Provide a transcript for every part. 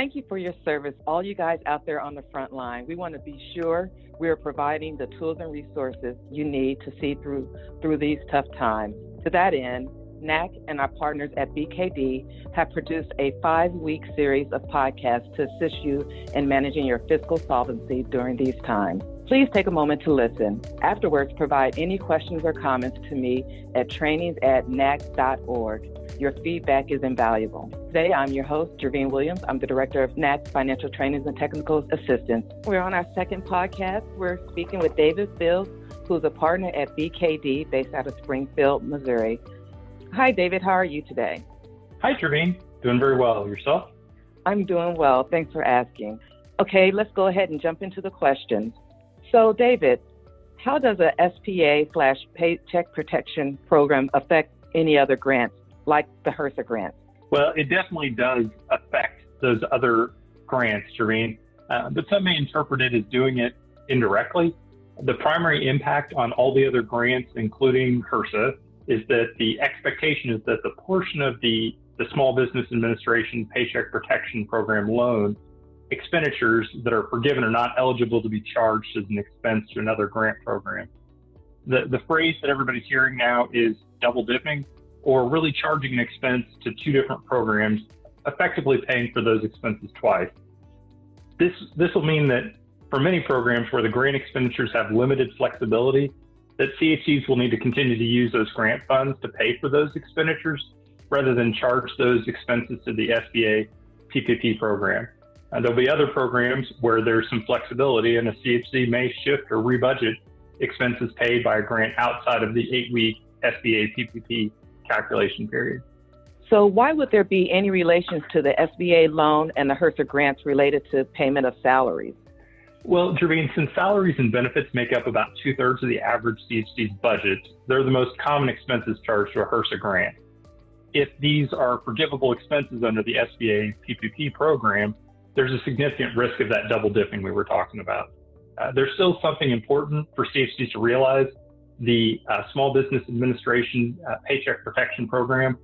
Thank you for your service, all you guys out there on the front line. We want to be sure we are providing the tools and resources you need to see through through these tough times. To that end, NACHC and our partners at BKD have produced a five week series of podcasts to assist you in managing your fiscal solvency during these times. Please take a moment to listen. Afterwards, provide any questions or comments to me at trainings at nachc.org. Your feedback is invaluable. Today, I'm your host, Gervean Williams. I'm the director of NACHC Financial Trainings and Technical Assistance. We're on our second podcast. We're speaking with David Fields, who's a partner at BKD based out of Springfield, Missouri. Hi, David. How are you today? Hi, Gervean. Doing very well. Yourself? I'm doing well. Thanks for asking. Okay, let's go ahead and jump into the questions. So, David, how does a SBA slash Paycheck Protection Program affect any other grants, like the HRSA grant? Well, it definitely does affect those other grants, Gervean, uh, but some may interpret it as doing it indirectly. The primary impact on all the other grants, including HRSA, is that the expectation is that the portion of the, the Small Business Administration Paycheck Protection Program loan expenditures that are forgiven are not eligible to be charged as an expense to another grant program. The, the phrase that everybody's hearing now is double dipping, or really charging an expense to two different programs, effectively paying for those expenses twice. This, this will mean that for many programs where the grant expenditures have limited flexibility, that CHCs will need to continue to use those grant funds to pay for those expenditures rather than charge those expenses to the SBA PPP program. Uh, there'll be other programs where there's some flexibility and a CHC may shift or rebudget expenses paid by a grant outside of the eight week SBA PPP calculation period. So, why would there be any relations to the SBA loan and the HRSA grants related to payment of salaries? Well, Gervean, since salaries and benefits make up about two thirds of the average CHC's budget, they're the most common expenses charged to a HRSA grant. If these are forgivable expenses under the SBA PPP program, there's a significant risk of that double dipping we were talking about. Uh, there's still something important for CHCs to realize. The uh, Small Business Administration uh, Paycheck Protection Program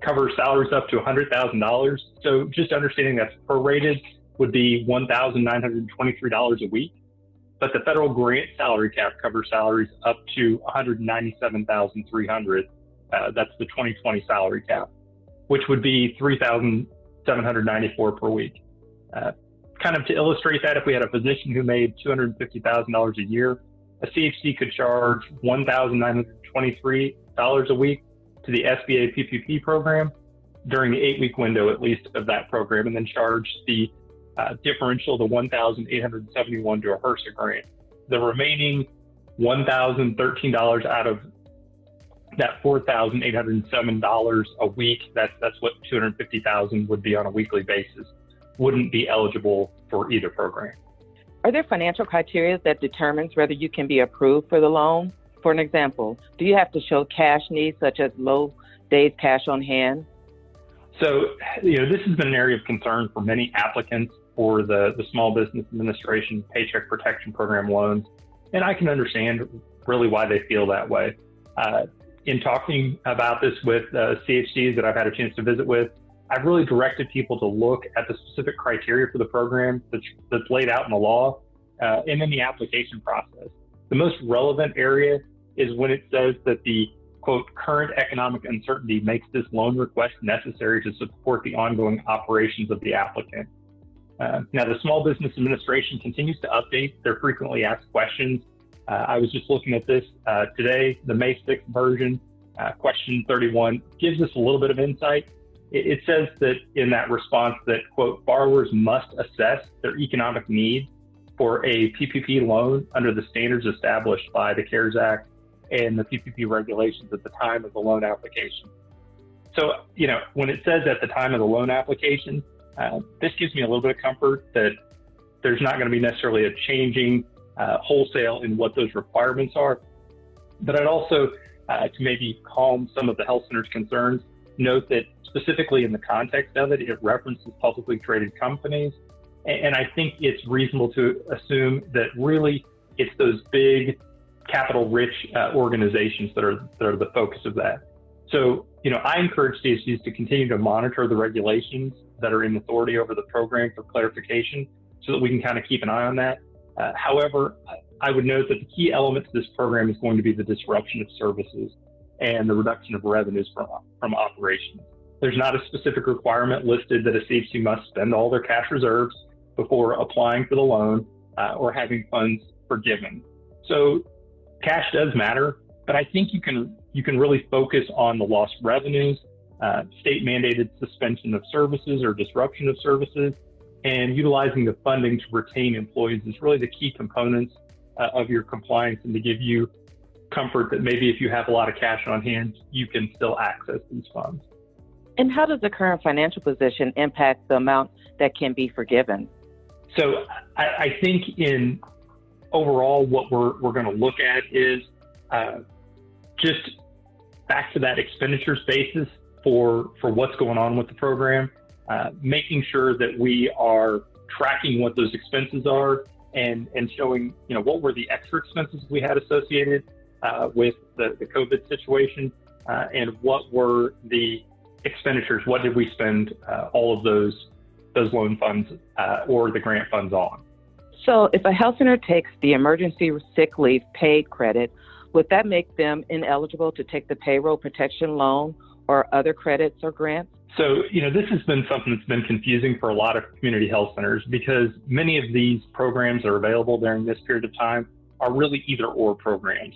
covers salaries up to $100,000. So just understanding that's prorated would be $1,923 a week. But the federal grant salary cap covers salaries up to 197,300. Uh, that's the 2020 salary cap, which would be 3,794 per week. Uh, kind of to illustrate that, if we had a physician who made $250,000 a year, a CHC could charge $1,923 a week to the SBA PPP program during the eight week window, at least, of that program, and then charge the uh, differential, the 1,871 to a HRSA grant. The remaining $1,013 out of that $4,807 a week, that's, that's what 250,000 would be on a weekly basis wouldn't be eligible for either program. Are there financial criteria that determines whether you can be approved for the loan? For an example, do you have to show cash needs such as low days cash on hand? So, you know, this has been an area of concern for many applicants for the, the Small Business Administration Paycheck Protection Program loans. And I can understand really why they feel that way. Uh, in talking about this with uh, CHCs that I've had a chance to visit with, I've really directed people to look at the specific criteria for the program that's, that's laid out in the law uh, and in the application process. The most relevant area is when it says that the quote current economic uncertainty makes this loan request necessary to support the ongoing operations of the applicant. Uh, now, the Small Business Administration continues to update their frequently asked questions. Uh, I was just looking at this uh, today. The May 6th version, uh, question 31, gives us a little bit of insight it says that in that response that quote borrowers must assess their economic needs for a PPP loan under the standards established by the CARES Act and the PPP regulations at the time of the loan application. So, you know, when it says at the time of the loan application, uh, this gives me a little bit of comfort that there's not going to be necessarily a changing uh, wholesale in what those requirements are. But I'd also, uh, to maybe calm some of the health center's concerns, note that specifically in the context of it, it references publicly traded companies. And I think it's reasonable to assume that really it's those big capital rich uh, organizations that are, that are the focus of that. So, you know, I encourage CHCs to continue to monitor the regulations that are in authority over the program for clarification so that we can kind of keep an eye on that. Uh, however, I would note that the key element to this program is going to be the disruption of services and the reduction of revenues from, from operations. There's not a specific requirement listed that a CHC must spend all their cash reserves before applying for the loan uh, or having funds forgiven. So cash does matter, but I think you can you can really focus on the lost revenues, uh, state mandated suspension of services or disruption of services, and utilizing the funding to retain employees is really the key components uh, of your compliance and to give you comfort that maybe if you have a lot of cash on hand, you can still access these funds. And how does the current financial position impact the amount that can be forgiven? So I, I think in overall, what we're, we're going to look at is uh, just back to that expenditures basis for, for what's going on with the program, uh, making sure that we are tracking what those expenses are and, and showing, you know, what were the extra expenses we had associated uh, with the, the COVID situation uh, and what were the expenditures, what did we spend uh, all of those those loan funds uh, or the grant funds on. So, if a health center takes the emergency sick leave paid credit, would that make them ineligible to take the payroll protection loan or other credits or grants? So, you know, this has been something that's been confusing for a lot of community health centers because many of these programs that are available during this period of time are really either or programs.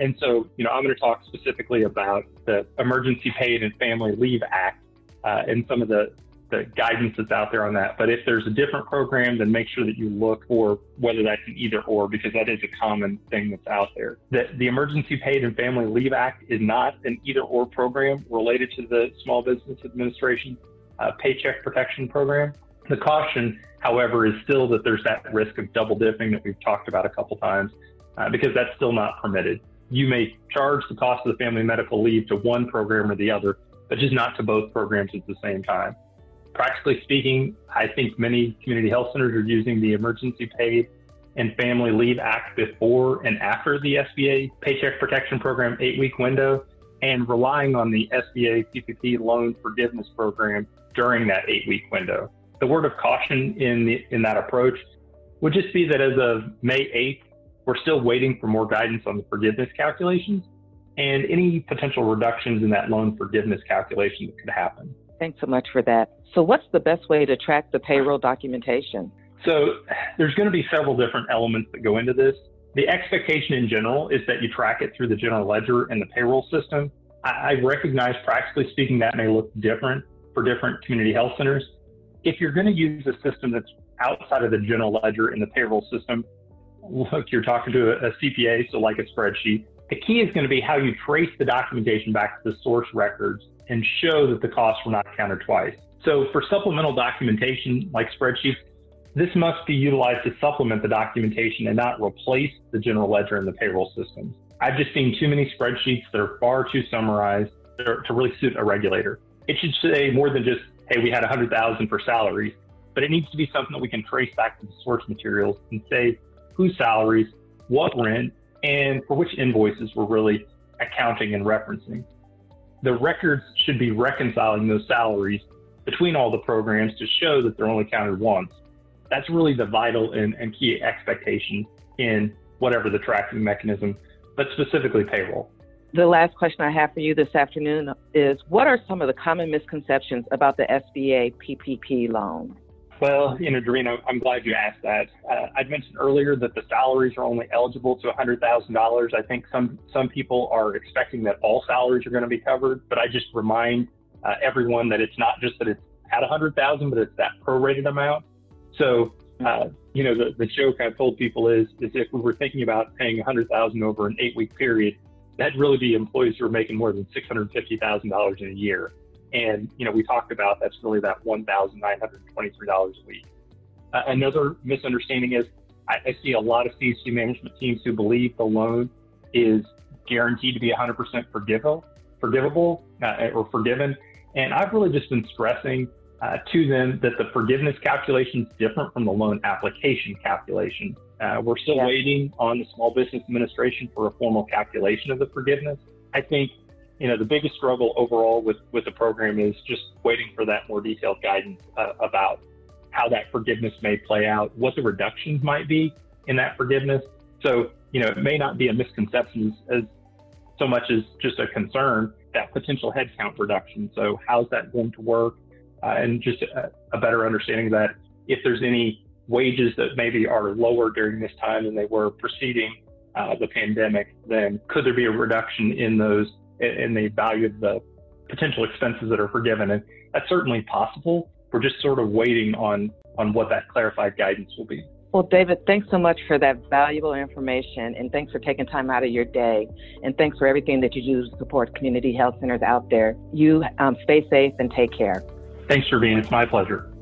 And so, you know, I'm going to talk specifically about the Emergency Paid and Family Leave Act uh, and some of the, the guidance that's out there on that. But if there's a different program, then make sure that you look for whether that's an either or, because that is a common thing that's out there. The, the Emergency Paid and Family Leave Act is not an either or program related to the Small Business Administration uh, Paycheck Protection Program. The caution, however, is still that there's that risk of double dipping that we've talked about a couple times, uh, because that's still not permitted you may charge the cost of the family medical leave to one program or the other, but just not to both programs at the same time. Practically speaking, I think many community health centers are using the Emergency Paid and Family Leave Act before and after the SBA Paycheck Protection Program eight week window and relying on the SBA PPP loan forgiveness program during that eight week window. The word of caution in, the, in that approach would just be that as of May 8th, we're still waiting for more guidance on the forgiveness calculations and any potential reductions in that loan forgiveness calculation that could happen. Thanks so much for that. So, what's the best way to track the payroll documentation? So, there's going to be several different elements that go into this. The expectation in general is that you track it through the general ledger and the payroll system. I recognize, practically speaking, that may look different for different community health centers. If you're going to use a system that's outside of the general ledger and the payroll system, look, you're talking to a, a CPA, so like a spreadsheet. The key is going to be how you trace the documentation back to the source records and show that the costs were not counted twice. So for supplemental documentation like spreadsheets, this must be utilized to supplement the documentation and not replace the general ledger and the payroll systems. I've just seen too many spreadsheets that are far too summarized to really suit a regulator. It should say more than just, hey, we had 100,000 for salaries, but it needs to be something that we can trace back to the source materials and say, whose salaries, what rent, and for which invoices we're really accounting and referencing. The records should be reconciling those salaries between all the programs to show that they're only counted once. That's really the vital and, and key expectation in whatever the tracking mechanism, but specifically payroll. The last question I have for you this afternoon is What are some of the common misconceptions about the SBA PPP loan? Well, you know, Doreen, I'm glad you asked that. Uh, I'd mentioned earlier that the salaries are only eligible to $100,000. I think some some people are expecting that all salaries are going to be covered, but I just remind uh, everyone that it's not just that it's at 100,000, but it's that prorated amount. So, uh, you know, the, the joke I've told people is is if we were thinking about paying 100,000 over an eight week period, that'd really be employees who are making more than $650,000 in a year. And, you know, we talked about that's really that $1,923 a week. Uh, another misunderstanding is I, I, see a lot of CHC management teams who believe the loan is guaranteed to be 100% forgivable, forgivable uh, or forgiven. And I've really just been stressing uh, to them that the forgiveness calculation is different from the loan application calculation. Uh, we're still yeah. waiting on the Small Business Administration for a formal calculation of the forgiveness. I think you know, the biggest struggle overall with, with the program is just waiting for that more detailed guidance uh, about how that forgiveness may play out, what the reductions might be in that forgiveness. So, you know, it may not be a misconception as so much as just a concern that potential headcount reduction. So, how's that going to work? Uh, and just a, a better understanding that if there's any wages that maybe are lower during this time than they were preceding uh, the pandemic, then could there be a reduction in those in the value of the potential expenses that are forgiven? And that's certainly possible. We're just sort of waiting on on what that clarified guidance will be. Well, David, thanks so much for that valuable information and thanks for taking time out of your day. And thanks for everything that you do to support community health centers out there. You um, stay safe and take care. Thanks, Ravine. It's my pleasure.